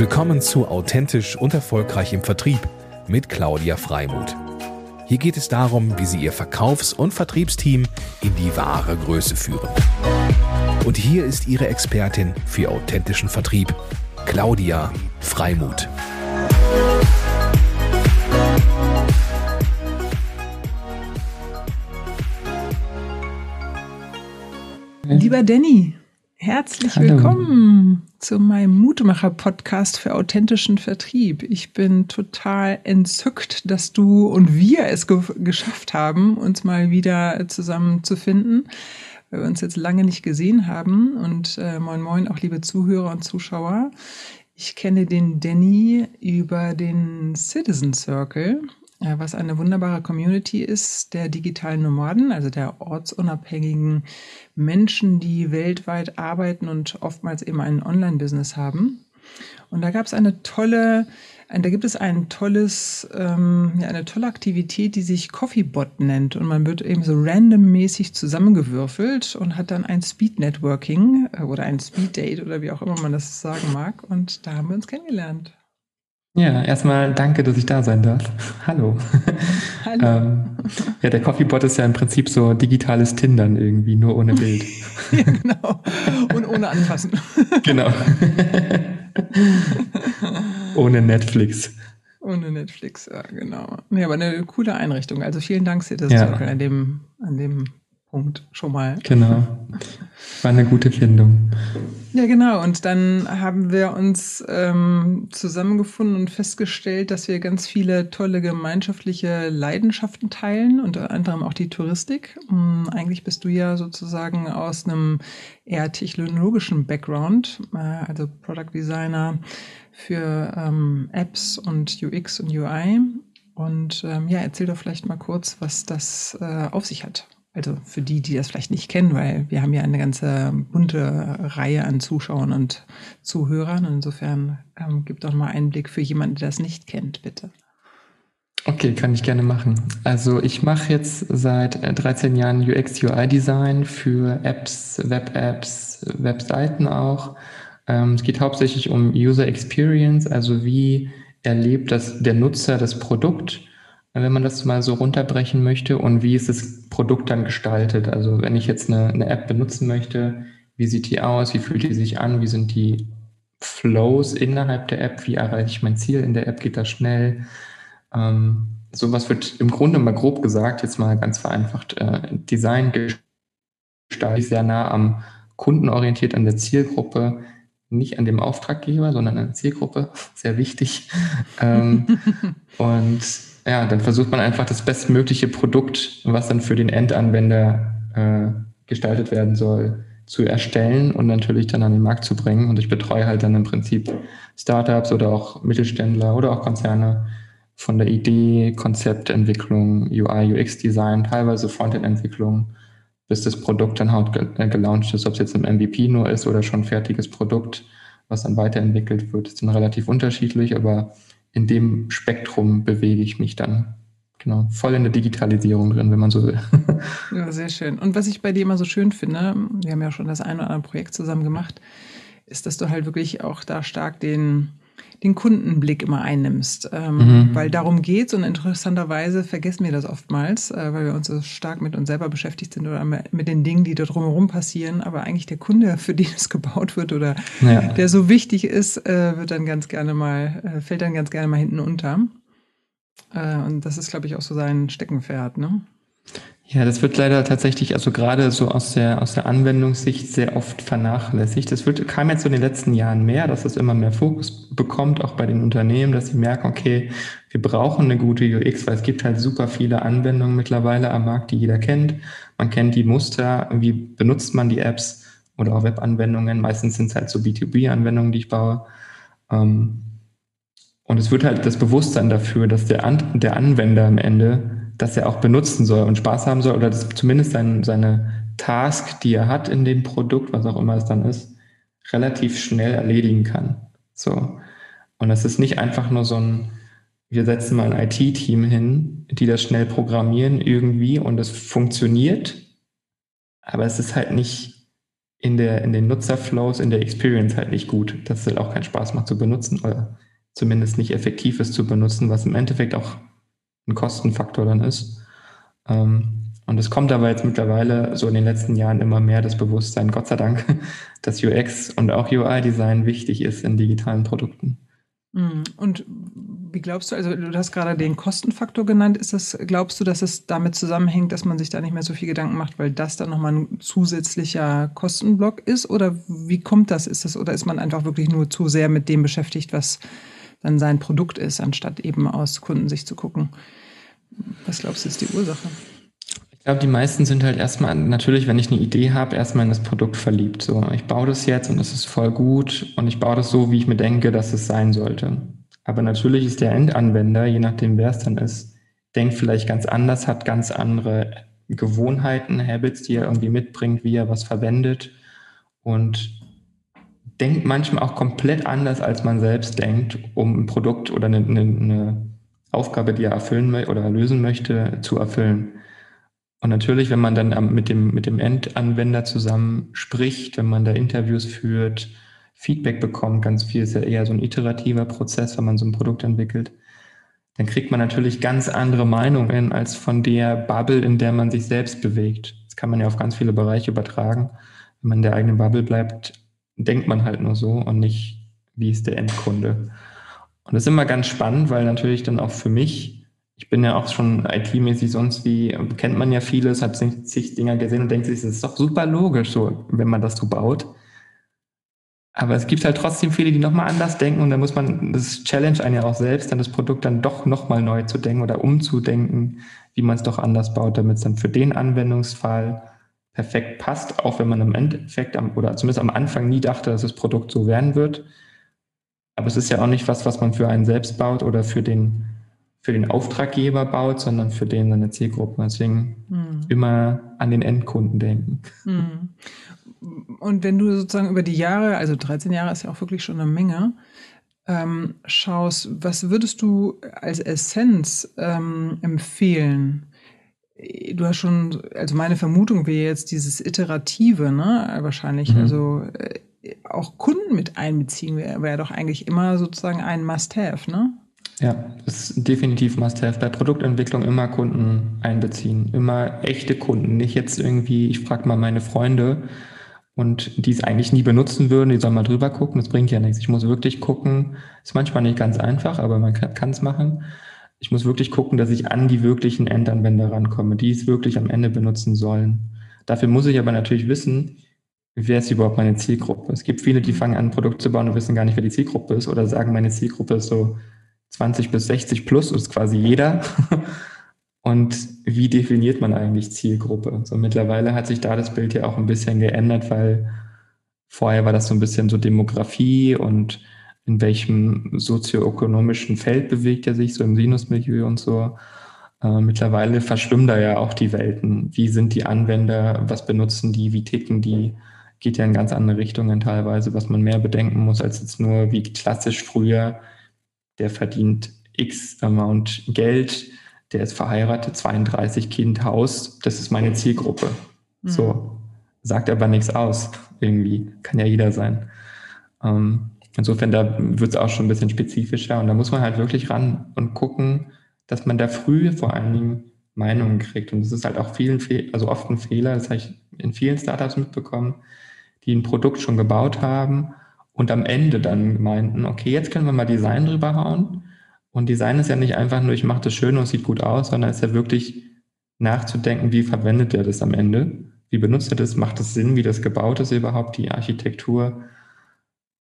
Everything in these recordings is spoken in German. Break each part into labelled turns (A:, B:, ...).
A: Willkommen zu Authentisch und Erfolgreich im Vertrieb mit Claudia Freimuth. Hier geht es darum, wie Sie Ihr Verkaufs- und Vertriebsteam in die wahre Größe führen. Und hier ist Ihre Expertin für authentischen Vertrieb, Claudia Freimuth.
B: Lieber Danny, herzlich Hallo. willkommen zu meinem Mutmacher-Podcast für authentischen Vertrieb. Ich bin total entzückt, dass du und wir es ge geschafft haben, uns mal wieder zusammenzufinden, weil wir uns jetzt lange nicht gesehen haben. Und äh, moin moin auch liebe Zuhörer und Zuschauer. Ich kenne den Danny über den Citizen Circle was eine wunderbare Community ist der digitalen Nomaden, also der ortsunabhängigen Menschen, die weltweit arbeiten und oftmals eben ein Online-Business haben. Und da gab es eine tolle, da gibt es ein tolles, ähm, ja, eine tolle Aktivität, die sich Coffeebot nennt. Und man wird eben so randommäßig zusammengewürfelt und hat dann ein Speed Networking äh, oder ein Speed Date oder wie auch immer man das sagen mag. Und da haben wir uns kennengelernt.
C: Ja, erstmal danke, dass ich da sein darf. Hallo. Hallo. ähm, ja, der Coffeebot ist ja im Prinzip so digitales Tindern irgendwie, nur ohne Bild.
B: ja, genau. Und ohne Anfassen.
C: genau. ohne Netflix.
B: Ohne Netflix, ja, genau. Nee, aber eine coole Einrichtung. Also vielen Dank, Citizen ja. Circle, an dem, an dem Punkt schon mal.
C: Genau. War eine gute Findung.
B: Ja, genau. Und dann haben wir uns ähm, zusammengefunden und festgestellt, dass wir ganz viele tolle gemeinschaftliche Leidenschaften teilen, unter anderem auch die Touristik. Ähm, eigentlich bist du ja sozusagen aus einem eher technologischen Background, äh, also Product Designer für ähm, Apps und UX und UI. Und ähm, ja, erzähl doch vielleicht mal kurz, was das äh, auf sich hat. Also für die, die das vielleicht nicht kennen, weil wir haben ja eine ganze bunte Reihe an Zuschauern und Zuhörern. Insofern ähm, gibt doch mal einen Blick für jemanden, der das nicht kennt, bitte.
C: Okay, kann ich gerne machen. Also ich mache jetzt seit 13 äh, Jahren UX-UI-Design für Apps, Web-Apps, Webseiten auch. Ähm, es geht hauptsächlich um User Experience, also wie erlebt das der Nutzer das Produkt wenn man das mal so runterbrechen möchte und wie ist das Produkt dann gestaltet. Also wenn ich jetzt eine, eine App benutzen möchte, wie sieht die aus, wie fühlt die sich an, wie sind die Flows innerhalb der App, wie erreiche ich mein Ziel in der App, geht das schnell. Ähm, sowas wird im Grunde mal grob gesagt, jetzt mal ganz vereinfacht, äh, Design gestaltet sehr nah am Kunden orientiert, an der Zielgruppe, nicht an dem Auftraggeber, sondern an der Zielgruppe, sehr wichtig. ähm, und ja, dann versucht man einfach das bestmögliche Produkt, was dann für den Endanwender äh, gestaltet werden soll, zu erstellen und natürlich dann an den Markt zu bringen. Und ich betreue halt dann im Prinzip Startups oder auch Mittelständler oder auch Konzerne von der Idee, Konzeptentwicklung, UI, UX-Design, teilweise Frontend-Entwicklung, bis das Produkt dann halt gelauncht ist, ob es jetzt ein MVP nur ist oder schon fertiges Produkt, was dann weiterentwickelt wird, ist dann relativ unterschiedlich, aber in dem Spektrum bewege ich mich dann. Genau, voll in der Digitalisierung drin, wenn man so will.
B: Ja, sehr schön. Und was ich bei dir immer so schön finde, wir haben ja schon das ein oder andere Projekt zusammen gemacht, ist, dass du halt wirklich auch da stark den, den Kundenblick immer einnimmst. Ähm, mhm. Weil darum geht und interessanterweise vergessen wir das oftmals, äh, weil wir uns so stark mit uns selber beschäftigt sind oder mit den Dingen, die da drumherum passieren. Aber eigentlich der Kunde, für den es gebaut wird oder ja. der so wichtig ist, äh, wird dann ganz gerne mal, äh, fällt dann ganz gerne mal hinten unter. Äh, und das ist, glaube ich, auch so sein Steckenpferd, ne?
C: Ja, das wird leider tatsächlich, also gerade so aus der, aus der Anwendungssicht sehr oft vernachlässigt. Das wird, kam jetzt so in den letzten Jahren mehr, dass es immer mehr Fokus bekommt, auch bei den Unternehmen, dass sie merken, okay, wir brauchen eine gute UX, weil es gibt halt super viele Anwendungen mittlerweile am Markt, die jeder kennt. Man kennt die Muster, wie benutzt man die Apps oder auch Webanwendungen. Meistens sind es halt so B2B-Anwendungen, die ich baue. Ähm, und es wird halt das Bewusstsein dafür, dass der, An der Anwender am Ende das er auch benutzen soll und Spaß haben soll oder das zumindest sein, seine Task, die er hat in dem Produkt, was auch immer es dann ist, relativ schnell erledigen kann. So. Und es ist nicht einfach nur so ein, wir setzen mal ein IT-Team hin, die das schnell programmieren irgendwie und es funktioniert, aber es ist halt nicht in, der, in den Nutzerflows, in der Experience halt nicht gut, dass es halt auch keinen Spaß macht zu benutzen oder zumindest nicht effektiv ist zu benutzen, was im Endeffekt auch ein Kostenfaktor dann ist. Ähm, und es kommt aber jetzt mittlerweile so in den letzten Jahren immer mehr das Bewusstsein, Gott sei Dank, dass UX und auch UI-Design wichtig ist in digitalen Produkten.
B: Hm. Und wie glaubst du, also du hast gerade den Kostenfaktor genannt, ist das, glaubst du, dass es damit zusammenhängt, dass man sich da nicht mehr so viel Gedanken macht, weil das dann nochmal ein zusätzlicher Kostenblock ist? Oder wie kommt das? Ist das, oder ist man einfach wirklich nur zu sehr mit dem beschäftigt, was dann sein Produkt ist, anstatt eben aus Kundensicht zu gucken? Was glaubst du, ist die Ursache?
C: Ich glaube, die meisten sind halt erstmal, natürlich, wenn ich eine Idee habe, erstmal in das Produkt verliebt. So, ich baue das jetzt und das ist voll gut und ich baue das so, wie ich mir denke, dass es sein sollte. Aber natürlich ist der Endanwender, je nachdem wer es dann ist, denkt vielleicht ganz anders, hat ganz andere Gewohnheiten, Habits, die er irgendwie mitbringt, wie er was verwendet und denkt manchmal auch komplett anders, als man selbst denkt, um ein Produkt oder eine, eine, eine Aufgabe, die er erfüllen oder lösen möchte, zu erfüllen. Und natürlich, wenn man dann mit dem, mit dem Endanwender zusammen spricht, wenn man da Interviews führt, Feedback bekommt, ganz viel ist ja eher so ein iterativer Prozess, wenn man so ein Produkt entwickelt, dann kriegt man natürlich ganz andere Meinungen als von der Bubble, in der man sich selbst bewegt. Das kann man ja auf ganz viele Bereiche übertragen. Wenn man in der eigenen Bubble bleibt, denkt man halt nur so und nicht, wie ist der Endkunde. Und das ist immer ganz spannend, weil natürlich dann auch für mich ich bin ja auch schon IT-mäßig sonst wie, kennt man ja vieles, hat zig Dinger gesehen und denkt sich, das ist doch super logisch, so, wenn man das so baut. Aber es gibt halt trotzdem viele, die nochmal anders denken und da muss man, das challenge einen ja auch selbst, dann das Produkt dann doch nochmal neu zu denken oder umzudenken, wie man es doch anders baut, damit es dann für den Anwendungsfall perfekt passt, auch wenn man im Endeffekt am, oder zumindest am Anfang nie dachte, dass das Produkt so werden wird. Aber es ist ja auch nicht was, was man für einen selbst baut oder für den für den Auftraggeber baut, sondern für den seine Zielgruppe. Deswegen mhm. immer an den Endkunden denken. Mhm.
B: Und wenn du sozusagen über die Jahre, also 13 Jahre ist ja auch wirklich schon eine Menge, ähm, schaust, was würdest du als Essenz ähm, empfehlen? Du hast schon, also meine Vermutung wäre jetzt dieses Iterative, ne? Wahrscheinlich, mhm. also äh, auch Kunden mit einbeziehen wäre wär doch eigentlich immer sozusagen ein Must-Have, ne?
C: Ja, das ist definitiv Must-Have. Bei Produktentwicklung immer Kunden einbeziehen. Immer echte Kunden. Nicht jetzt irgendwie, ich frage mal meine Freunde und die es eigentlich nie benutzen würden, die sollen mal drüber gucken. Das bringt ja nichts. Ich muss wirklich gucken. Ist manchmal nicht ganz einfach, aber man kann es machen. Ich muss wirklich gucken, dass ich an die wirklichen Endanwender rankomme, die es wirklich am Ende benutzen sollen. Dafür muss ich aber natürlich wissen, wer ist überhaupt meine Zielgruppe. Es gibt viele, die fangen an, ein Produkt zu bauen und wissen gar nicht, wer die Zielgruppe ist oder sagen, meine Zielgruppe ist so 20 bis 60 plus ist quasi jeder. Und wie definiert man eigentlich Zielgruppe? So mittlerweile hat sich da das Bild ja auch ein bisschen geändert, weil vorher war das so ein bisschen so Demografie und in welchem sozioökonomischen Feld bewegt er sich, so im Sinusmilieu und so. Äh, mittlerweile verschwimmen da ja auch die Welten. Wie sind die Anwender? Was benutzen die? Wie ticken die? Geht ja in ganz andere Richtungen teilweise, was man mehr bedenken muss als jetzt nur wie klassisch früher der verdient X Amount Geld, der ist verheiratet, 32 Kind, Haus, das ist meine Zielgruppe. Mhm. So, sagt aber nichts aus, irgendwie, kann ja jeder sein. Ähm, insofern, da wird es auch schon ein bisschen spezifischer und da muss man halt wirklich ran und gucken, dass man da früh vor allen Dingen Meinungen kriegt. Und das ist halt auch vielen, also oft ein Fehler, das habe ich in vielen Startups mitbekommen, die ein Produkt schon gebaut haben und am Ende dann meinten, okay, jetzt können wir mal Design drüber hauen. Und Design ist ja nicht einfach nur, ich mache das schön und sieht gut aus, sondern ist ja wirklich nachzudenken, wie verwendet er das am Ende? Wie benutzt er das? Macht es Sinn, wie das gebaut ist überhaupt, die Architektur?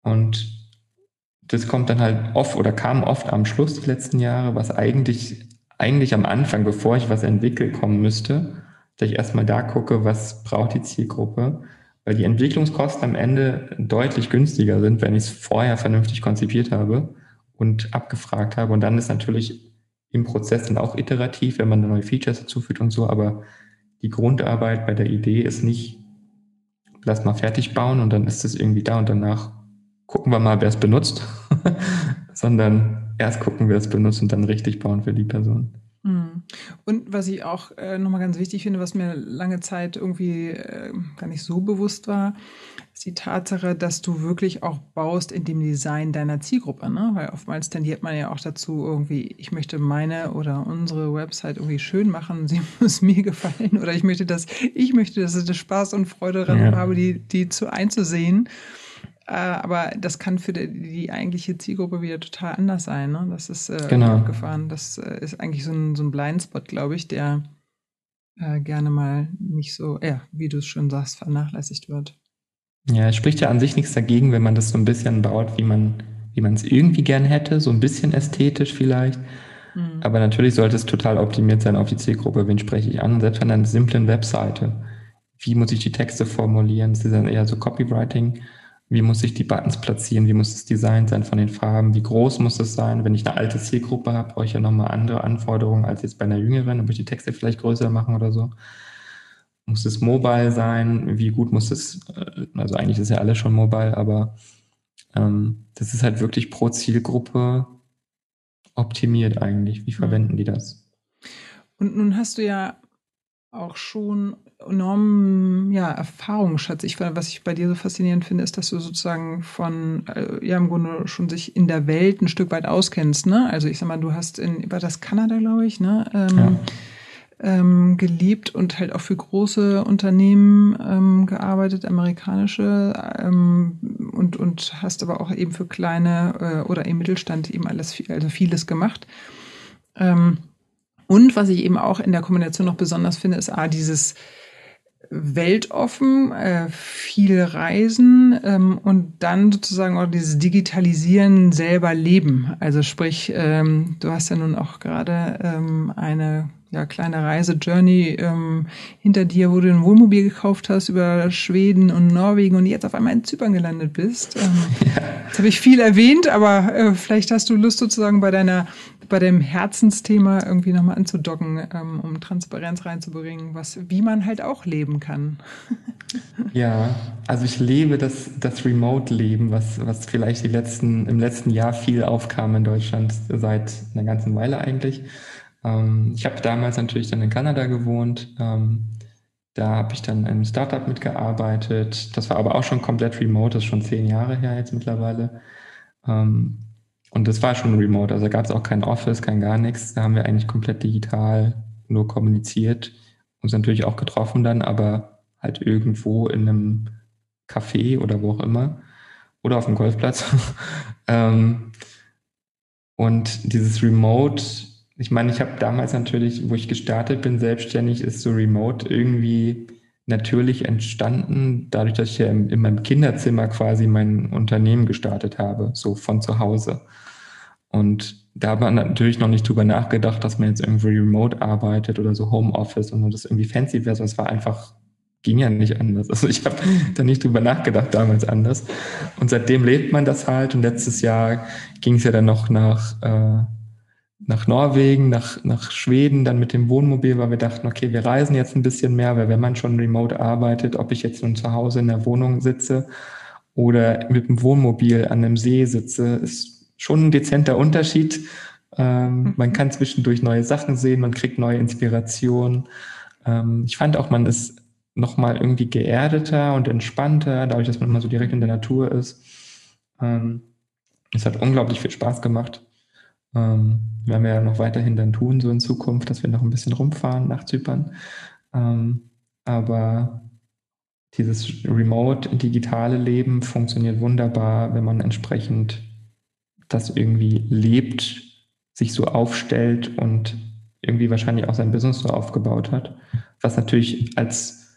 C: Und das kommt dann halt oft oder kam oft am Schluss der letzten Jahre, was eigentlich, eigentlich am Anfang, bevor ich was entwickle, kommen müsste, dass ich erstmal da gucke, was braucht die Zielgruppe weil die Entwicklungskosten am Ende deutlich günstiger sind, wenn ich es vorher vernünftig konzipiert habe und abgefragt habe. Und dann ist natürlich im Prozess dann auch iterativ, wenn man neue Features dazufügt und so, aber die Grundarbeit bei der Idee ist nicht, lass mal fertig bauen und dann ist es irgendwie da und danach gucken wir mal, wer es benutzt, sondern erst gucken, wer es benutzt und dann richtig bauen für die Person.
B: Mhm. Und was ich auch äh, nochmal ganz wichtig finde, was mir lange Zeit irgendwie äh, gar nicht so bewusst war, ist die Tatsache, dass du wirklich auch baust in dem Design deiner Zielgruppe. Ne? Weil oftmals tendiert man ja auch dazu, irgendwie, ich möchte meine oder unsere Website irgendwie schön machen, sie muss mir gefallen oder ich möchte das, ich möchte, dass ich Spaß und Freude daran ja. habe, die, die zu einzusehen. Äh, aber das kann für die, die, eigentliche Zielgruppe wieder total anders sein. Ne? Das ist äh, genau. abgefahren. Das äh, ist eigentlich so ein, so ein Blindspot, glaube ich, der äh, gerne mal nicht so, ja, wie du es schon sagst, vernachlässigt wird.
C: Ja, es spricht ja an sich nichts dagegen, wenn man das so ein bisschen baut, wie man wie man es irgendwie gern hätte, so ein bisschen ästhetisch vielleicht. Mhm. Aber natürlich sollte es total optimiert sein auf die Zielgruppe. Wen spreche ich an? Selbst an einer simplen Webseite. Wie muss ich die Texte formulieren? Das ist dann eher so Copywriting. Wie muss ich die Buttons platzieren? Wie muss das Design sein von den Farben? Wie groß muss es sein? Wenn ich eine alte Zielgruppe habe, brauche ich ja nochmal andere Anforderungen als jetzt bei einer jüngeren. Dann muss ich die Texte vielleicht größer machen oder so. Muss es mobile sein? Wie gut muss es, äh, also eigentlich ist ja alles schon mobile, aber ähm, das ist halt wirklich pro Zielgruppe optimiert eigentlich. Wie verwenden mhm. die das?
B: Und nun hast du ja auch schon enormen ja, Erfahrung, Schatz. Ich, was ich bei dir so faszinierend finde, ist, dass du sozusagen von, äh, ja, im Grunde schon sich in der Welt ein Stück weit auskennst, ne? Also ich sag mal, du hast in, war das Kanada, glaube ich, ne? Ähm, ja. ähm, gelebt und halt auch für große Unternehmen ähm, gearbeitet, amerikanische, ähm, und, und hast aber auch eben für kleine äh, oder im Mittelstand eben alles, also vieles gemacht. Ähm, und was ich eben auch in der Kombination noch besonders finde, ist A, dieses weltoffen, äh, viel Reisen ähm, und dann sozusagen auch dieses Digitalisieren selber leben. Also sprich, ähm, du hast ja nun auch gerade ähm, eine ja, kleine Reise-Journey ähm, hinter dir, wo du ein Wohnmobil gekauft hast über Schweden und Norwegen und jetzt auf einmal in Zypern gelandet bist. Ähm, ja. Jetzt habe ich viel erwähnt, aber äh, vielleicht hast du Lust sozusagen bei deiner bei dem Herzensthema irgendwie nochmal anzudocken, ähm, um Transparenz reinzubringen, was, wie man halt auch leben kann.
C: ja, also ich lebe das, das Remote-Leben, was, was vielleicht die letzten, im letzten Jahr viel aufkam in Deutschland, seit einer ganzen Weile eigentlich. Ähm, ich habe damals natürlich dann in Kanada gewohnt. Ähm, da habe ich dann einem Startup mitgearbeitet. Das war aber auch schon komplett remote, das ist schon zehn Jahre her jetzt mittlerweile. Ähm, und das war schon remote, also gab es auch kein Office, kein gar nichts. Da haben wir eigentlich komplett digital nur kommuniziert, uns natürlich auch getroffen dann, aber halt irgendwo in einem Café oder wo auch immer oder auf dem Golfplatz. und dieses Remote ich meine, ich habe damals natürlich, wo ich gestartet bin, selbstständig, ist so Remote irgendwie natürlich entstanden, dadurch, dass ich ja in, in meinem Kinderzimmer quasi mein Unternehmen gestartet habe, so von zu Hause. Und da hat man natürlich noch nicht drüber nachgedacht, dass man jetzt irgendwie remote arbeitet oder so Homeoffice und das irgendwie fancy wäre, sondern es war einfach, ging ja nicht anders. Also ich habe da nicht drüber nachgedacht damals anders. Und seitdem lebt man das halt und letztes Jahr ging es ja dann noch nach äh, nach Norwegen, nach, nach Schweden, dann mit dem Wohnmobil, weil wir dachten, okay, wir reisen jetzt ein bisschen mehr, weil wenn man schon remote arbeitet, ob ich jetzt nun zu Hause in der Wohnung sitze oder mit dem Wohnmobil an einem See sitze, ist schon ein dezenter Unterschied. Ähm, mhm. Man kann zwischendurch neue Sachen sehen, man kriegt neue Inspirationen. Ähm, ich fand auch, man ist nochmal irgendwie geerdeter und entspannter, dadurch, dass man immer so direkt in der Natur ist. Ähm, es hat unglaublich viel Spaß gemacht. Ähm, werden wir ja noch weiterhin dann tun, so in Zukunft, dass wir noch ein bisschen rumfahren nach Zypern. Ähm, aber dieses remote digitale Leben funktioniert wunderbar, wenn man entsprechend das irgendwie lebt, sich so aufstellt und irgendwie wahrscheinlich auch sein Business so aufgebaut hat, was natürlich als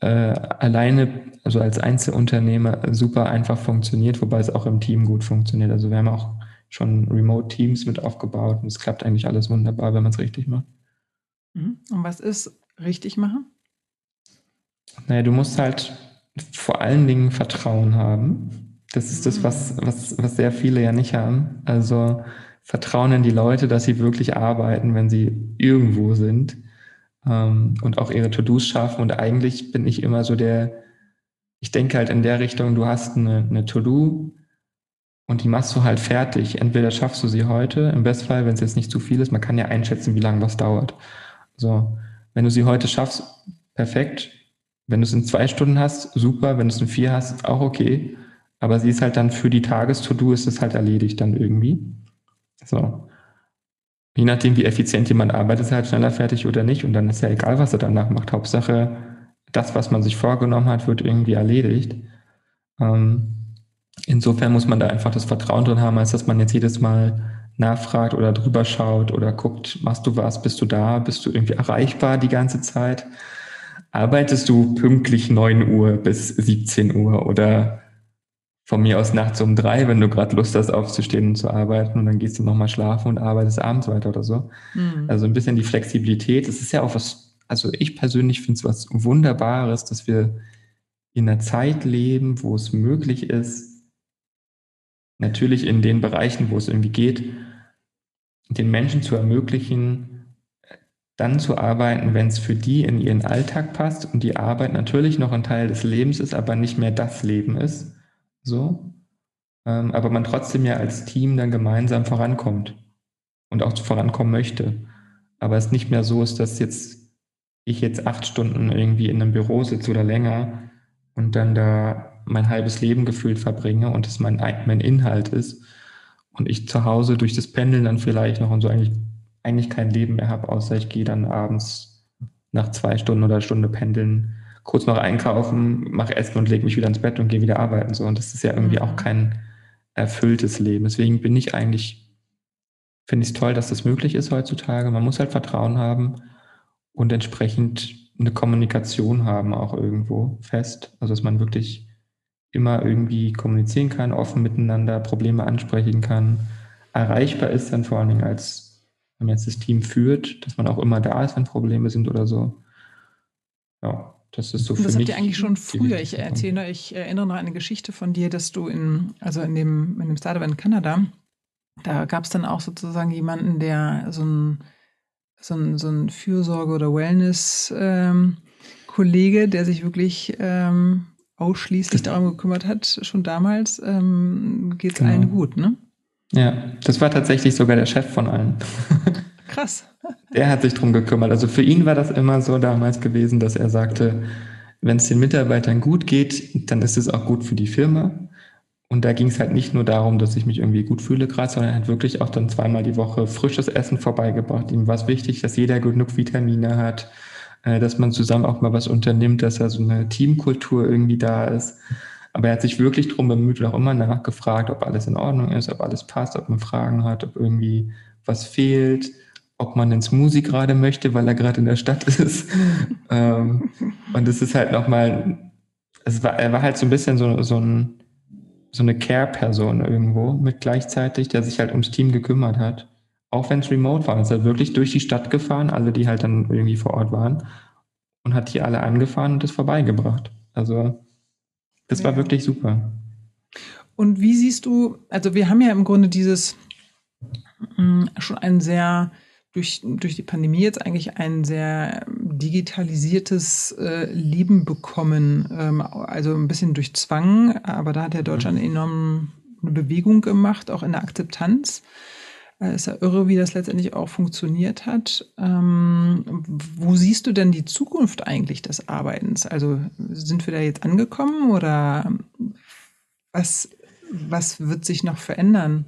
C: äh, alleine, also als Einzelunternehmer super einfach funktioniert, wobei es auch im Team gut funktioniert. Also wir haben auch schon Remote-Teams mit aufgebaut und es klappt eigentlich alles wunderbar, wenn man es richtig macht.
B: Mhm. Und was ist richtig machen?
C: Naja, du musst halt vor allen Dingen Vertrauen haben. Das ist das, was, mhm. was, was sehr viele ja nicht haben. Also Vertrauen in die Leute, dass sie wirklich arbeiten, wenn sie irgendwo sind ähm, und auch ihre To-Dos schaffen. Und eigentlich bin ich immer so der, ich denke halt in der Richtung, du hast eine, eine To-Do, und die machst du halt fertig. Entweder schaffst du sie heute, im Bestfall, wenn es jetzt nicht zu viel ist, man kann ja einschätzen, wie lange was dauert. So, wenn du sie heute schaffst, perfekt. Wenn du es in zwei Stunden hast, super. Wenn du es in vier hast, auch okay. Aber sie ist halt dann für die Tages-To-Do ist es halt erledigt dann irgendwie. So. Je nachdem, wie effizient jemand arbeitet, ist er halt schneller fertig oder nicht. Und dann ist ja egal, was er danach macht. Hauptsache, das, was man sich vorgenommen hat, wird irgendwie erledigt. Ähm, insofern muss man da einfach das Vertrauen drin haben, als dass man jetzt jedes Mal nachfragt oder drüber schaut oder guckt, machst du was, bist du da, bist du irgendwie erreichbar die ganze Zeit? Arbeitest du pünktlich 9 Uhr bis 17 Uhr oder von mir aus nachts um drei, wenn du gerade Lust hast, aufzustehen und zu arbeiten und dann gehst du nochmal schlafen und arbeitest abends weiter oder so. Mhm. Also ein bisschen die Flexibilität. Es ist ja auch was, also ich persönlich finde es was Wunderbares, dass wir in einer Zeit leben, wo es möglich ist, natürlich in den Bereichen, wo es irgendwie geht, den Menschen zu ermöglichen, dann zu arbeiten, wenn es für die in ihren Alltag passt und die Arbeit natürlich noch ein Teil des Lebens ist, aber nicht mehr das Leben ist. So. Ähm, aber man trotzdem ja als Team dann gemeinsam vorankommt und auch vorankommen möchte. Aber es nicht mehr so ist, dass jetzt ich jetzt acht Stunden irgendwie in einem Büro sitze oder länger und dann da mein halbes Leben gefühlt verbringe und es mein, mein Inhalt ist und ich zu Hause durch das Pendeln dann vielleicht noch und so eigentlich, eigentlich kein Leben mehr habe, außer ich gehe dann abends nach zwei Stunden oder Stunde pendeln, kurz noch einkaufen, mache Essen und lege mich wieder ins Bett und gehe wieder arbeiten. So. Und das ist ja irgendwie mhm. auch kein erfülltes Leben. Deswegen bin ich eigentlich, finde ich es toll, dass das möglich ist heutzutage. Man muss halt Vertrauen haben und entsprechend eine Kommunikation haben auch irgendwo fest. Also dass man wirklich immer irgendwie kommunizieren kann, offen miteinander Probleme ansprechen kann, erreichbar ist dann vor allen Dingen als, wenn man jetzt das Team führt, dass man auch immer da ist, wenn Probleme sind oder so. Ja, das ist so für
B: das
C: mich.
B: Das habt ihr eigentlich schon früher. Ich erzähle, ich erinnere noch eine Geschichte von dir, dass du in, also in dem, in dem Startup in Kanada, da gab es dann auch sozusagen jemanden, der so ein, so ein, so ein Fürsorge- oder Wellness-Kollege, ähm, der sich wirklich ähm, ausschließlich darum gekümmert hat, schon damals, ähm, geht es genau. allen gut, ne?
C: Ja, das war tatsächlich sogar der Chef von allen.
B: Krass.
C: Der hat sich drum gekümmert. Also für ihn war das immer so damals gewesen, dass er sagte, wenn es den Mitarbeitern gut geht, dann ist es auch gut für die Firma. Und da ging es halt nicht nur darum, dass ich mich irgendwie gut fühle gerade, sondern er hat wirklich auch dann zweimal die Woche frisches Essen vorbeigebracht. Ihm war es wichtig, dass jeder genug Vitamine hat, dass man zusammen auch mal was unternimmt, dass da so eine Teamkultur irgendwie da ist. Aber er hat sich wirklich drum bemüht und auch immer nachgefragt, ob alles in Ordnung ist, ob alles passt, ob man Fragen hat, ob irgendwie was fehlt, ob man ins Smoothie gerade möchte, weil er gerade in der Stadt ist. ähm, und es ist halt nochmal, war, er war halt so ein bisschen so, so, ein, so eine Care-Person irgendwo mit gleichzeitig, der sich halt ums Team gekümmert hat auch wenn es remote war, ist er wirklich durch die Stadt gefahren, alle, die halt dann irgendwie vor Ort waren, und hat die alle angefahren und es vorbeigebracht. Also das ja. war wirklich super.
B: Und wie siehst du, also wir haben ja im Grunde dieses mh, mm, schon ein sehr durch, durch die Pandemie jetzt eigentlich ein sehr digitalisiertes äh, Leben bekommen, ähm, also ein bisschen durch Zwang, aber da hat ja Deutschland mhm. enorm eine Bewegung gemacht, auch in der Akzeptanz. Äh, ist ja irre, wie das letztendlich auch funktioniert hat. Ähm, wo siehst du denn die Zukunft eigentlich des Arbeitens? Also sind wir da jetzt angekommen oder was, was wird sich noch verändern?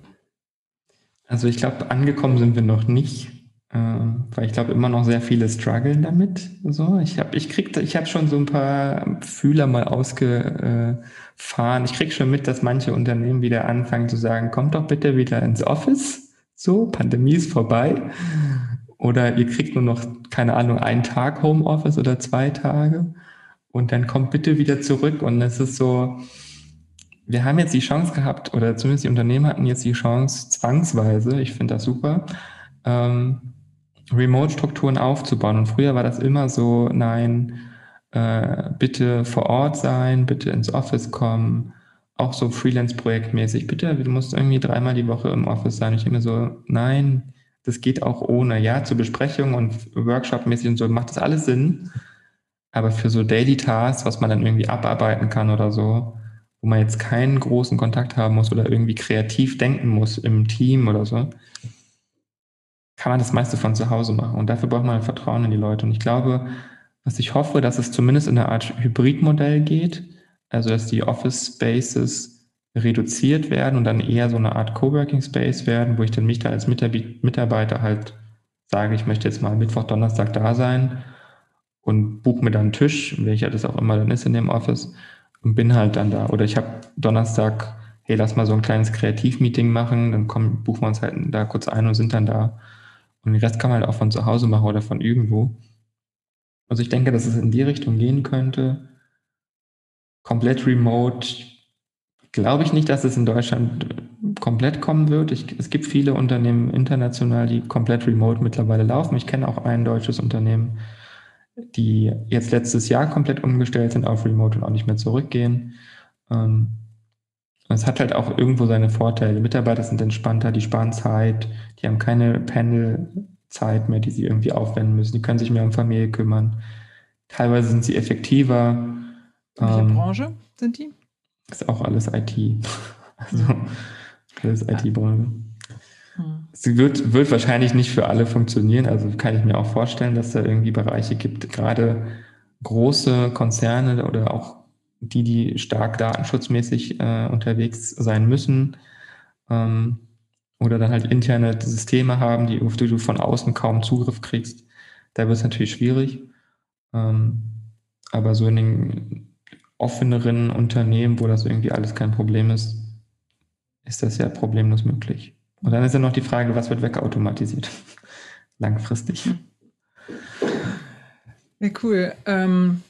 C: Also ich glaube, angekommen sind wir noch nicht, äh, weil ich glaube immer noch sehr viele strugglen damit. So, ich habe ich ich habe schon so ein paar Fühler mal ausgefahren. Ich kriege schon mit, dass manche Unternehmen wieder anfangen zu sagen, kommt doch bitte wieder ins Office. So, Pandemie ist vorbei. Oder ihr kriegt nur noch, keine Ahnung, einen Tag Homeoffice oder zwei Tage. Und dann kommt bitte wieder zurück. Und es ist so, wir haben jetzt die Chance gehabt, oder zumindest die Unternehmen hatten jetzt die Chance, zwangsweise, ich finde das super, ähm, Remote-Strukturen aufzubauen. Und früher war das immer so, nein, äh, bitte vor Ort sein, bitte ins Office kommen, auch so Freelance-Projektmäßig, bitte, du musst irgendwie dreimal die Woche im Office sein. Ich mir so, nein, das geht auch ohne. Ja, zur Besprechung und Workshop-mäßig und so macht das alles Sinn. Aber für so Daily Tasks, was man dann irgendwie abarbeiten kann oder so, wo man jetzt keinen großen Kontakt haben muss oder irgendwie kreativ denken muss im Team oder so, kann man das meiste von zu Hause machen. Und dafür braucht man Vertrauen in die Leute. Und ich glaube, was ich hoffe, dass es zumindest in einer Art Hybridmodell geht, also dass die Office Spaces reduziert werden und dann eher so eine Art Coworking Space werden, wo ich dann mich da als Mitarbeiter halt sage, ich möchte jetzt mal Mittwoch, Donnerstag da sein und buche mir dann einen Tisch, welcher das auch immer dann ist in dem Office und bin halt dann da. Oder ich habe Donnerstag, hey, lass mal so ein kleines Kreativmeeting machen, dann kommen, buchen wir uns halt da kurz ein und sind dann da. Und den Rest kann man halt auch von zu Hause machen oder von irgendwo. Also ich denke, dass es in die Richtung gehen könnte. Komplett remote glaube ich nicht, dass es in Deutschland komplett kommen wird. Ich, es gibt viele Unternehmen international, die komplett remote mittlerweile laufen. Ich kenne auch ein deutsches Unternehmen, die jetzt letztes Jahr komplett umgestellt sind auf Remote und auch nicht mehr zurückgehen. Ähm, es hat halt auch irgendwo seine Vorteile. Mitarbeiter sind entspannter, die sparen Zeit, die haben keine Pendelzeit mehr, die sie irgendwie aufwenden müssen. Die können sich mehr um Familie kümmern. Teilweise sind sie effektiver.
B: In welcher ähm, Branche sind die?
C: Ist auch alles IT. also alles IT-Branche. Hm. Es wird, wird wahrscheinlich nicht für alle funktionieren. Also kann ich mir auch vorstellen, dass da irgendwie Bereiche gibt, gerade große Konzerne oder auch die, die stark datenschutzmäßig äh, unterwegs sein müssen ähm, oder dann halt interne Systeme haben, die, auf die du von außen kaum Zugriff kriegst. Da wird es natürlich schwierig. Ähm, aber so in den offeneren Unternehmen, wo das irgendwie alles kein Problem ist, ist das ja problemlos möglich. Und dann ist ja noch die Frage, was wird wegautomatisiert? Langfristig.
B: Ja, cool. Ähm,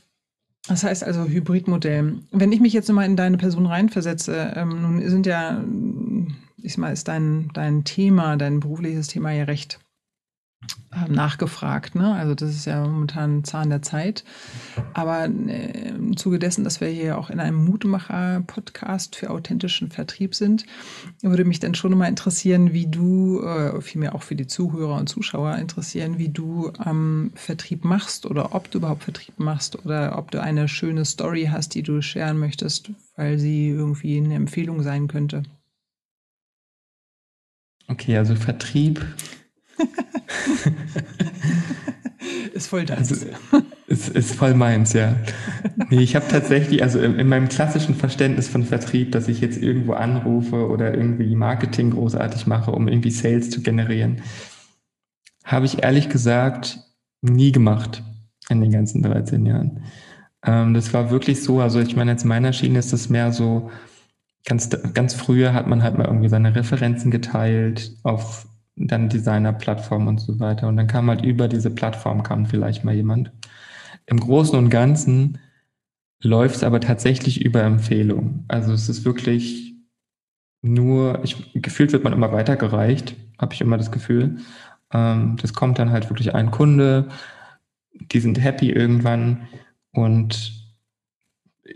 B: das heißt also Hybridmodell. Wenn ich mich jetzt nochmal in deine Person reinversetze, ähm, nun sind ja, ich mal, ist dein, dein Thema, dein berufliches Thema ja recht nachgefragt. Ne? Also das ist ja momentan ein Zahn der Zeit. Aber äh, im Zuge dessen, dass wir hier auch in einem Mutmacher-Podcast für authentischen Vertrieb sind, würde mich dann schon mal interessieren, wie du, äh, vielmehr auch für die Zuhörer und Zuschauer interessieren, wie du ähm, Vertrieb machst oder ob du überhaupt Vertrieb machst oder ob du eine schöne Story hast, die du scheren möchtest, weil sie irgendwie eine Empfehlung sein könnte.
C: Okay, also Vertrieb
B: ist voll deins.
C: Also, ist, ist voll meins, ja. Nee, ich habe tatsächlich, also in, in, meinem klassischen Verständnis von Vertrieb, dass ich jetzt irgendwo anrufe oder irgendwie Marketing großartig mache, um irgendwie Sales zu generieren, habe ich ehrlich gesagt nie gemacht in den ganzen 13 Jahren. Ähm, das war wirklich so, also ich meine, jetzt in meiner Schiene ist das mehr so, ganz, ganz früher hat man halt mal irgendwie seine Referenzen geteilt auf dann Designer-Plattform und so weiter. Und dann kam halt über diese Plattform kam vielleicht mal jemand. Im Großen und Ganzen läuft es aber tatsächlich über Empfehlung. Also es ist wirklich nur, ich, gefühlt wird man immer weitergereicht, habe ich immer das Gefühl. Ähm, das kommt dann halt wirklich ein Kunde, die sind happy irgendwann und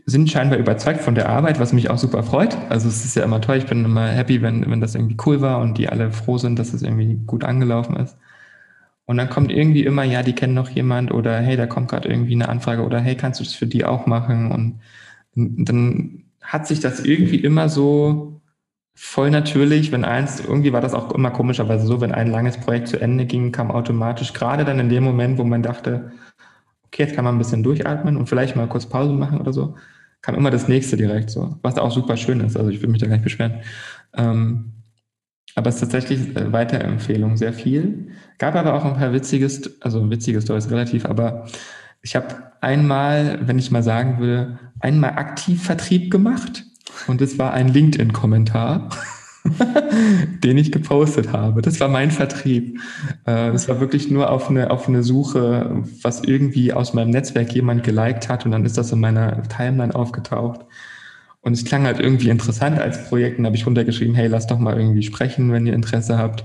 C: sind scheinbar überzeugt von der Arbeit, was mich auch super freut. Also es ist ja immer toll, ich bin immer happy, wenn, wenn das irgendwie cool war und die alle froh sind, dass es irgendwie gut angelaufen ist. Und dann kommt irgendwie immer, ja, die kennen noch jemand oder hey, da kommt gerade irgendwie eine Anfrage oder hey, kannst du das für die auch machen? Und dann hat sich das irgendwie immer so voll natürlich, wenn eins, irgendwie war das auch immer komischerweise so, wenn ein langes Projekt zu Ende ging, kam automatisch, gerade dann in dem Moment, wo man dachte, okay, jetzt kann man ein bisschen durchatmen und vielleicht mal kurz Pause machen oder so, kam immer das nächste direkt so, was auch super schön ist. Also ich will mich da gar nicht beschweren. Ähm, aber es ist tatsächlich äh, Weiterempfehlung sehr viel. Gab aber auch ein paar witziges, also witziges Stories relativ, aber ich habe einmal, wenn ich mal sagen würde, einmal aktiv Vertrieb gemacht und es war ein LinkedIn-Kommentar. den ich gepostet habe. Das war mein Vertrieb. Äh, das war wirklich nur auf eine, auf eine Suche, was irgendwie aus meinem Netzwerk jemand geliked hat und dann ist das in meiner Timeline aufgetaucht. Und es klang halt irgendwie interessant als Projekt und habe ich runtergeschrieben, hey, lass doch mal irgendwie sprechen, wenn ihr Interesse habt.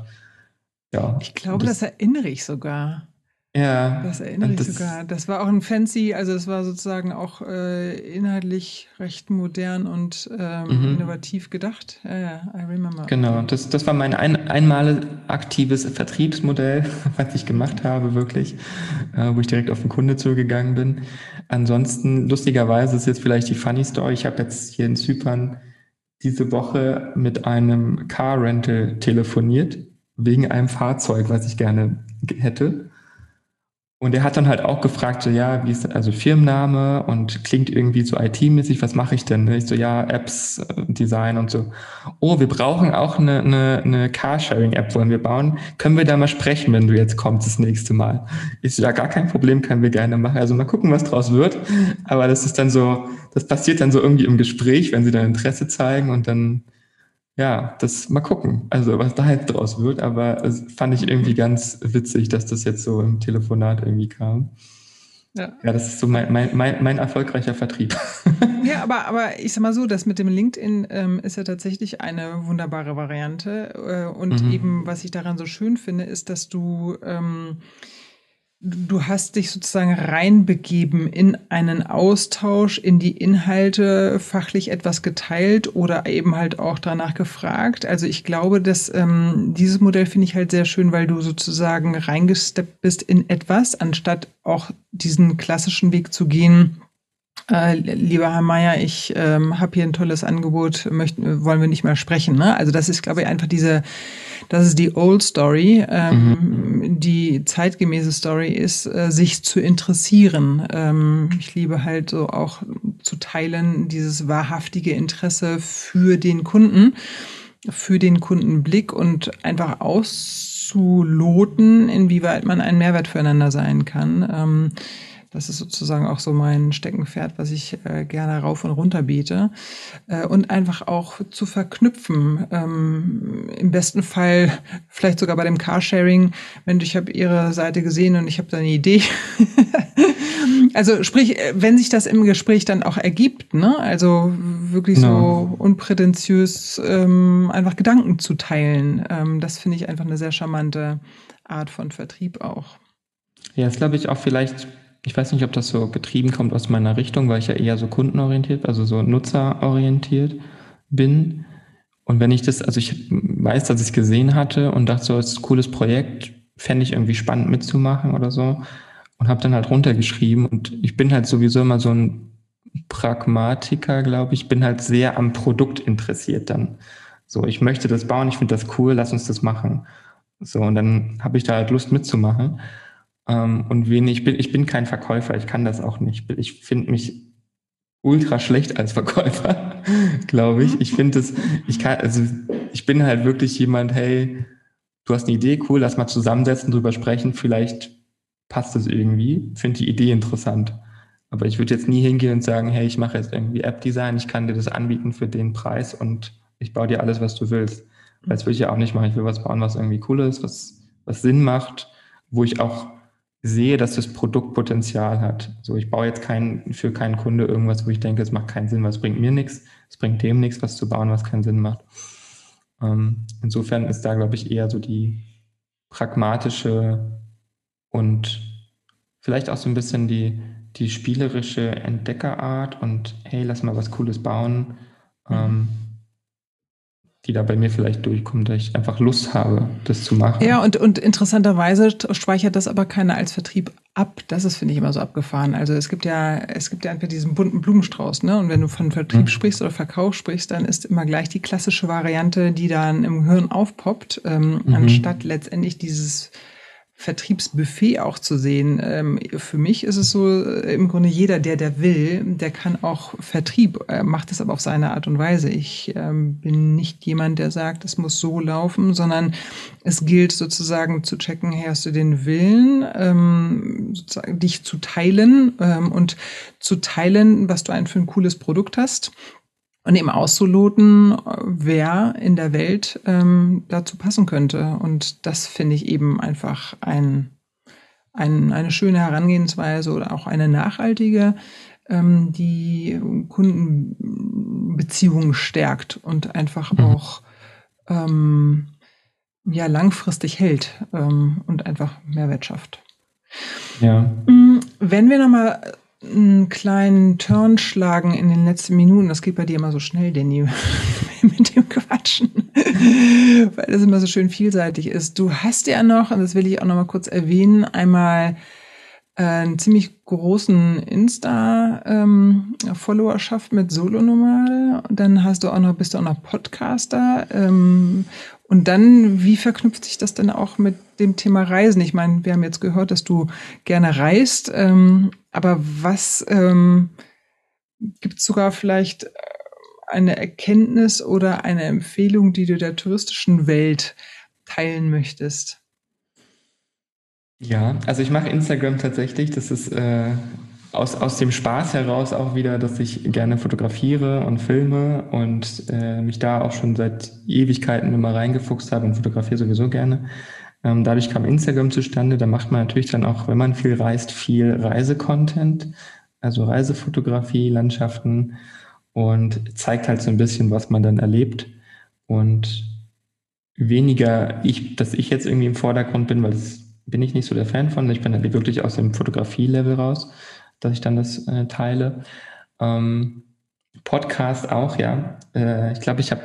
B: Ja. Ich glaube, das, das erinnere ich sogar. Ja. Das erinnere ich das, sogar. Das war auch ein fancy, also es war sozusagen auch äh, inhaltlich recht modern und ähm, mhm. innovativ gedacht. Ja, ja,
C: I remember. Genau, das, das war mein ein, einmal aktives Vertriebsmodell, was ich gemacht habe, wirklich, äh, wo ich direkt auf den Kunde zugegangen bin. Ansonsten, lustigerweise ist jetzt vielleicht die Funny Story. Ich habe jetzt hier in Zypern diese Woche mit einem Car Rental telefoniert, wegen einem Fahrzeug, was ich gerne hätte. Und er hat dann halt auch gefragt, so ja, wie ist also Firmenname und klingt irgendwie so IT-mäßig, was mache ich denn? Ich so, ja, Apps, äh, Design und so. Oh, wir brauchen auch eine, eine, eine Carsharing-App, wollen wir bauen. Können wir da mal sprechen, wenn du jetzt kommst das nächste Mal? Ich so, ja, gar kein Problem, können wir gerne machen. Also mal gucken, was draus wird. Aber das ist dann so, das passiert dann so irgendwie im Gespräch, wenn sie dann Interesse zeigen und dann ja, das mal gucken, also was da jetzt draus wird, aber es fand ich irgendwie ganz witzig, dass das jetzt so im Telefonat irgendwie kam. Ja, ja das ist so mein, mein, mein, mein erfolgreicher Vertrieb.
B: Ja, aber, aber ich sag mal so, das mit dem LinkedIn ähm, ist ja tatsächlich eine wunderbare Variante. Äh, und mhm. eben, was ich daran so schön finde, ist, dass du ähm, du hast dich sozusagen reinbegeben in einen Austausch, in die Inhalte, fachlich etwas geteilt oder eben halt auch danach gefragt. Also ich glaube, dass ähm, dieses Modell finde ich halt sehr schön, weil du sozusagen reingesteppt bist in etwas, anstatt auch diesen klassischen Weg zu gehen. Äh, lieber Herr Mayer, ich ähm, habe hier ein tolles Angebot, möchten, wollen wir nicht mehr sprechen. Ne? Also das ist, glaube ich, einfach diese das ist die Old Story. Ähm, mhm. Die zeitgemäße Story ist, äh, sich zu interessieren. Ähm, ich liebe halt so auch zu teilen dieses wahrhaftige Interesse für den Kunden, für den Kundenblick und einfach auszuloten, inwieweit man ein Mehrwert füreinander sein kann. Ähm, das ist sozusagen auch so mein Steckenpferd, was ich äh, gerne rauf und runter bete. Äh, und einfach auch zu verknüpfen. Ähm, Im besten Fall vielleicht sogar bei dem Carsharing. Mensch, ich habe Ihre Seite gesehen und ich habe da eine Idee. also sprich, wenn sich das im Gespräch dann auch ergibt, ne? also wirklich no. so unprätentiös ähm, einfach Gedanken zu teilen, ähm, das finde ich einfach eine sehr charmante Art von Vertrieb auch.
C: Ja, das glaube ich auch vielleicht ich weiß nicht, ob das so getrieben kommt aus meiner Richtung, weil ich ja eher so kundenorientiert, also so nutzerorientiert bin. Und wenn ich das, also ich weiß, dass ich es gesehen hatte und dachte so, ist ein cooles Projekt, fände ich irgendwie spannend mitzumachen oder so. Und habe dann halt runtergeschrieben und ich bin halt sowieso immer so ein Pragmatiker, glaube ich, bin halt sehr am Produkt interessiert dann. So, ich möchte das bauen, ich finde das cool, lass uns das machen. So, und dann habe ich da halt Lust mitzumachen. Ähm, und wenig, ich bin, ich bin kein Verkäufer, ich kann das auch nicht. Ich finde mich ultra schlecht als Verkäufer, glaube ich. Ich finde es, ich kann, also ich bin halt wirklich jemand, hey, du hast eine Idee, cool, lass mal zusammensetzen, drüber sprechen, vielleicht passt es irgendwie, finde die Idee interessant. Aber ich würde jetzt nie hingehen und sagen, hey, ich mache jetzt irgendwie App-Design, ich kann dir das anbieten für den Preis und ich baue dir alles, was du willst. Weil das will ich ja auch nicht machen. Ich will was bauen, was irgendwie cool ist, was, was Sinn macht, wo ich auch sehe, dass das Produkt Potenzial hat. So, ich baue jetzt keinen, für keinen Kunde irgendwas, wo ich denke, es macht keinen Sinn, was bringt mir nichts, es bringt dem nichts, was zu bauen, was keinen Sinn macht. Ähm, insofern ist da, glaube ich, eher so die pragmatische und vielleicht auch so ein bisschen die, die spielerische Entdeckerart und hey, lass mal was Cooles bauen. Ähm, die da bei mir vielleicht durchkommt, dass ich einfach Lust habe, das zu machen.
B: Ja, und, und interessanterweise speichert das aber keiner als Vertrieb ab. Das ist, finde ich, immer so abgefahren. Also es gibt ja, es gibt ja einfach diesen bunten Blumenstrauß, ne? Und wenn du von Vertrieb hm. sprichst oder Verkauf sprichst, dann ist immer gleich die klassische Variante, die dann im Hirn aufpoppt, ähm, mhm. anstatt letztendlich dieses Vertriebsbuffet auch zu sehen. Ähm, für mich ist es so, äh, im Grunde jeder, der der will, der kann auch Vertrieb, äh, macht es aber auf seine Art und Weise. Ich ähm, bin nicht jemand, der sagt, es muss so laufen, sondern es gilt sozusagen zu checken, hey, hast du den Willen, ähm, sozusagen dich zu teilen ähm, und zu teilen, was du ein für ein cooles Produkt hast und eben auszuloten, wer in der Welt ähm, dazu passen könnte. Und das finde ich eben einfach ein, ein, eine schöne Herangehensweise oder auch eine nachhaltige, ähm, die Kundenbeziehungen stärkt und einfach mhm. auch ähm, ja langfristig hält ähm, und einfach Mehrwert schafft. Ja. Mm, wenn wir nochmal einen kleinen Turn schlagen in den letzten Minuten. Das geht bei dir immer so schnell, Danny, mit dem Quatschen, weil das immer so schön vielseitig ist. Du hast ja noch, und das will ich auch noch mal kurz erwähnen, einmal äh, einen ziemlich großen Insta-Followerschaft ähm, mit Solo-Normal. Dann hast du auch noch, bist du auch noch Podcaster. Ähm, und dann, wie verknüpft sich das denn auch mit dem Thema Reisen? Ich meine, wir haben jetzt gehört, dass du gerne reist, ähm, aber was ähm, gibt es sogar vielleicht eine Erkenntnis oder eine Empfehlung, die du der touristischen Welt teilen möchtest?
C: Ja, also ich mache Instagram tatsächlich. Das ist äh, aus, aus dem Spaß heraus auch wieder, dass ich gerne fotografiere und filme und äh, mich da auch schon seit Ewigkeiten immer reingefuchst habe und fotografiere sowieso gerne. Ähm, dadurch kam Instagram zustande. Da macht man natürlich dann auch, wenn man viel reist, viel Reisecontent, also Reisefotografie, Landschaften und zeigt halt so ein bisschen, was man dann erlebt und weniger ich, dass ich jetzt irgendwie im Vordergrund bin, weil das bin ich nicht so der Fan von. Ich bin halt wirklich aus dem Fotografie-Level raus, dass ich dann das äh, teile. Ähm, Podcast auch, ja. Äh, ich glaube, ich habe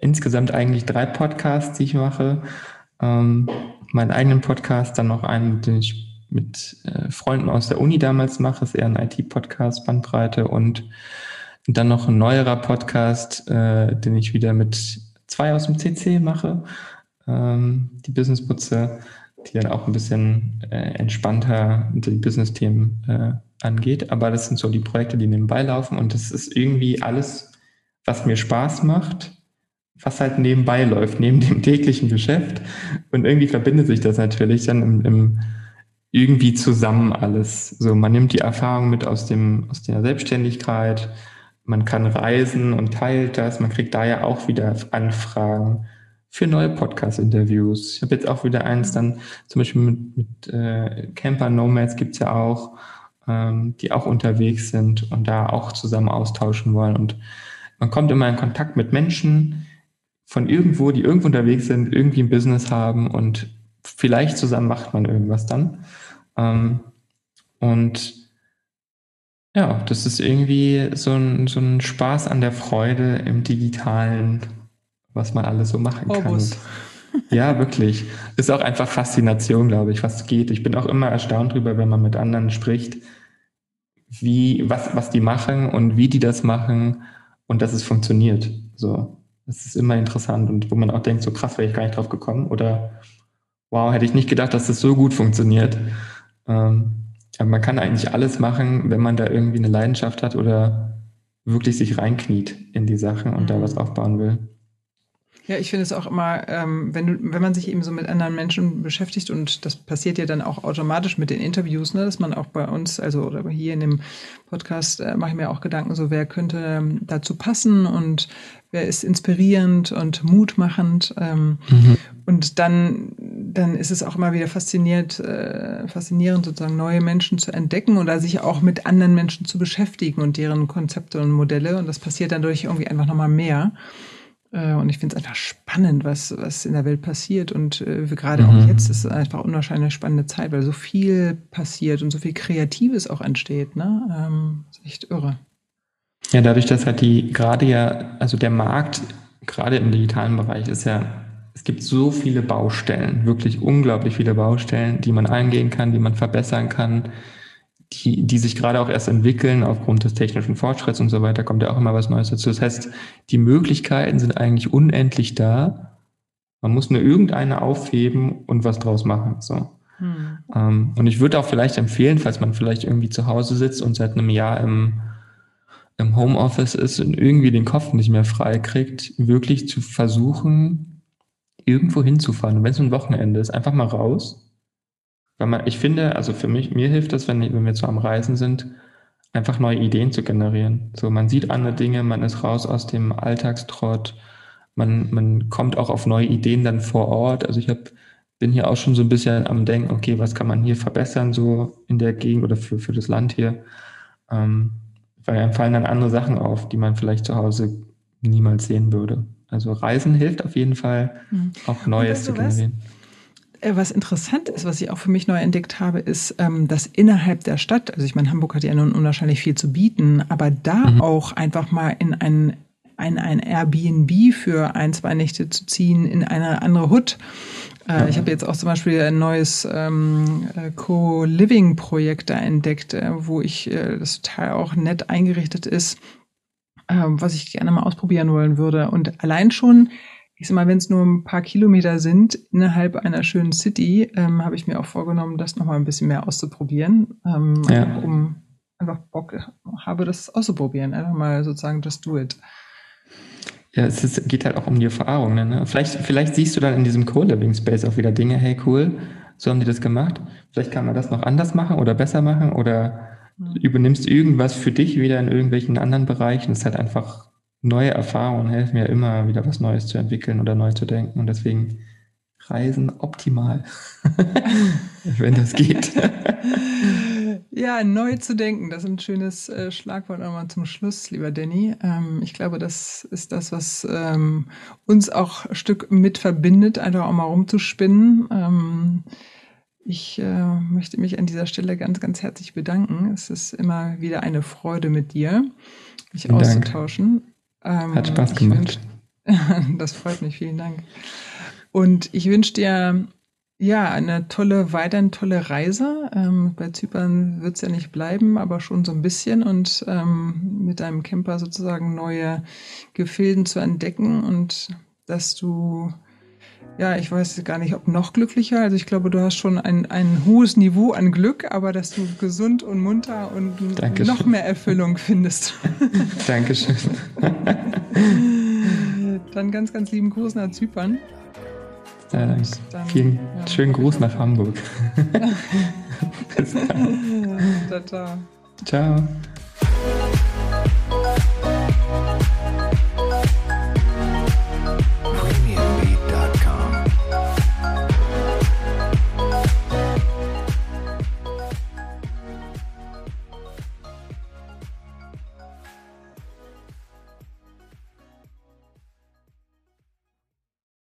C: insgesamt eigentlich drei Podcasts, die ich mache. Ähm, meinen eigenen Podcast, dann noch einen, den ich mit äh, Freunden aus der Uni damals mache, ist eher ein IT-Podcast, Bandbreite. Und dann noch ein neuerer Podcast, äh, den ich wieder mit zwei aus dem CC mache, ähm, die Businessputze die dann auch ein bisschen äh, entspannter die Business-Themen äh, angeht. Aber das sind so die Projekte, die nebenbei laufen. Und das ist irgendwie alles, was mir Spaß macht, was halt nebenbei läuft, neben dem täglichen Geschäft. Und irgendwie verbindet sich das natürlich dann im, im irgendwie zusammen alles. So, man nimmt die Erfahrung mit aus dem, aus der Selbstständigkeit, man kann reisen und teilt das, man kriegt da ja auch wieder Anfragen für neue Podcast-Interviews. Ich habe jetzt auch wieder eins dann, zum Beispiel mit, mit äh, Camper Nomads gibt's ja auch, ähm, die auch unterwegs sind und da auch zusammen austauschen wollen. Und man kommt immer in Kontakt mit Menschen von irgendwo, die irgendwo unterwegs sind, irgendwie ein Business haben und vielleicht zusammen macht man irgendwas dann. Ähm, und ja, das ist irgendwie so ein, so ein Spaß an der Freude im digitalen was man alles so machen Orbus. kann. Ja, wirklich. Ist auch einfach Faszination, glaube ich, was geht. Ich bin auch immer erstaunt drüber, wenn man mit anderen spricht, wie, was, was die machen und wie die das machen und dass es funktioniert. So. Das ist immer interessant und wo man auch denkt, so krass wäre ich gar nicht drauf gekommen oder wow, hätte ich nicht gedacht, dass das so gut funktioniert. Ähm, aber man kann eigentlich alles machen, wenn man da irgendwie eine Leidenschaft hat oder wirklich sich reinkniet in die Sachen und mhm. da was aufbauen will.
B: Ja, ich finde es auch immer, ähm, wenn, du, wenn man sich eben so mit anderen Menschen beschäftigt und das passiert ja dann auch automatisch mit den Interviews, ne, dass man auch bei uns, also oder hier in dem Podcast äh, mache ich mir auch Gedanken, so wer könnte ähm, dazu passen und wer ist inspirierend und mutmachend. Ähm, mhm. Und dann, dann ist es auch immer wieder fasziniert, äh, faszinierend, sozusagen neue Menschen zu entdecken oder sich auch mit anderen Menschen zu beschäftigen und deren Konzepte und Modelle. Und das passiert dann durch irgendwie einfach nochmal mehr. Äh, und ich finde es einfach spannend, was, was in der Welt passiert. Und äh, gerade mhm. auch jetzt ist es einfach unwahrscheinlich spannende Zeit, weil so viel passiert und so viel Kreatives auch entsteht. Ne? Ähm, ist echt irre.
C: Ja, dadurch, dass halt die gerade ja, also der Markt, gerade im digitalen Bereich, ist ja, es gibt so viele Baustellen, wirklich unglaublich viele Baustellen, die man eingehen kann, die man verbessern kann, die, die sich gerade auch erst entwickeln aufgrund des technischen Fortschritts und so weiter, kommt ja auch immer was Neues dazu. Das heißt, die Möglichkeiten sind eigentlich unendlich da. Man muss nur irgendeine aufheben und was draus machen. So. Hm. Ähm, und ich würde auch vielleicht empfehlen, falls man vielleicht irgendwie zu Hause sitzt und seit einem Jahr im, im Homeoffice ist und irgendwie den Kopf nicht mehr frei kriegt, wirklich zu versuchen, irgendwo hinzufahren. Und wenn es ein Wochenende ist, einfach mal raus weil man, ich finde, also für mich, mir hilft das, wenn, wenn wir so am Reisen sind, einfach neue Ideen zu generieren. So, man sieht andere Dinge, man ist raus aus dem Alltagstrott, man, man kommt auch auf neue Ideen dann vor Ort. Also ich hab, bin hier auch schon so ein bisschen am Denken, okay, was kann man hier verbessern, so in der Gegend oder für, für das Land hier. Ähm, weil einem fallen dann andere Sachen auf, die man vielleicht zu Hause niemals sehen würde. Also Reisen hilft auf jeden Fall, mhm. auch Neues zu generieren.
B: Was? Äh, was interessant ist, was ich auch für mich neu entdeckt habe, ist, ähm, dass innerhalb der Stadt, also ich meine, Hamburg hat ja nun unwahrscheinlich viel zu bieten, aber da mhm. auch einfach mal in ein, ein, ein Airbnb für ein, zwei Nächte zu ziehen, in eine andere Hut. Äh, ich habe jetzt auch zum Beispiel ein neues ähm, äh, Co-Living-Projekt da entdeckt, äh, wo ich äh, das total auch nett eingerichtet ist, äh, was ich gerne mal ausprobieren wollen würde. Und allein schon ich sag mal, wenn es nur ein paar Kilometer sind innerhalb einer schönen City, ähm, habe ich mir auch vorgenommen, das nochmal ein bisschen mehr auszuprobieren, ähm, ja. um einfach Bock habe, das auszuprobieren. Einfach mal sozusagen just do it.
C: Ja, es ist, geht halt auch um die Erfahrung. Ne? Vielleicht, vielleicht siehst du dann in diesem Co-Living Space auch wieder Dinge, hey cool, so haben die das gemacht. Vielleicht kann man das noch anders machen oder besser machen oder übernimmst irgendwas für dich wieder in irgendwelchen anderen Bereichen. Das ist halt einfach neue Erfahrungen helfen ja immer, wieder was Neues zu entwickeln oder neu zu denken. Und deswegen Reisen optimal, wenn das geht.
B: ja, neu zu denken, das ist ein schönes äh, Schlagwort nochmal zum Schluss, lieber Danny. Ähm, ich glaube, das ist das, was ähm, uns auch ein Stück mit verbindet, einfach auch mal rumzuspinnen. Ähm, ich äh, möchte mich an dieser Stelle ganz, ganz herzlich bedanken. Es ist immer wieder eine Freude mit dir, mich Vielen auszutauschen. Dank.
C: Ähm, Hat Spaß gemacht.
B: Wünsch, das freut mich, vielen Dank. Und ich wünsche dir ja eine tolle, weiterhin tolle Reise. Ähm, bei Zypern wird es ja nicht bleiben, aber schon so ein bisschen und ähm, mit deinem Camper sozusagen neue Gefilden zu entdecken und dass du ja, ich weiß gar nicht, ob noch glücklicher. Also ich glaube, du hast schon ein, ein hohes Niveau an Glück, aber dass du gesund und munter und Dankeschön. noch mehr Erfüllung findest.
C: Dankeschön.
B: Dann ganz, ganz lieben Gruß nach Zypern.
C: Ja, danke. Dann, Vielen ja, schönen Gruß nach Hamburg.
B: Bis dann. ciao, ciao.
C: Ciao.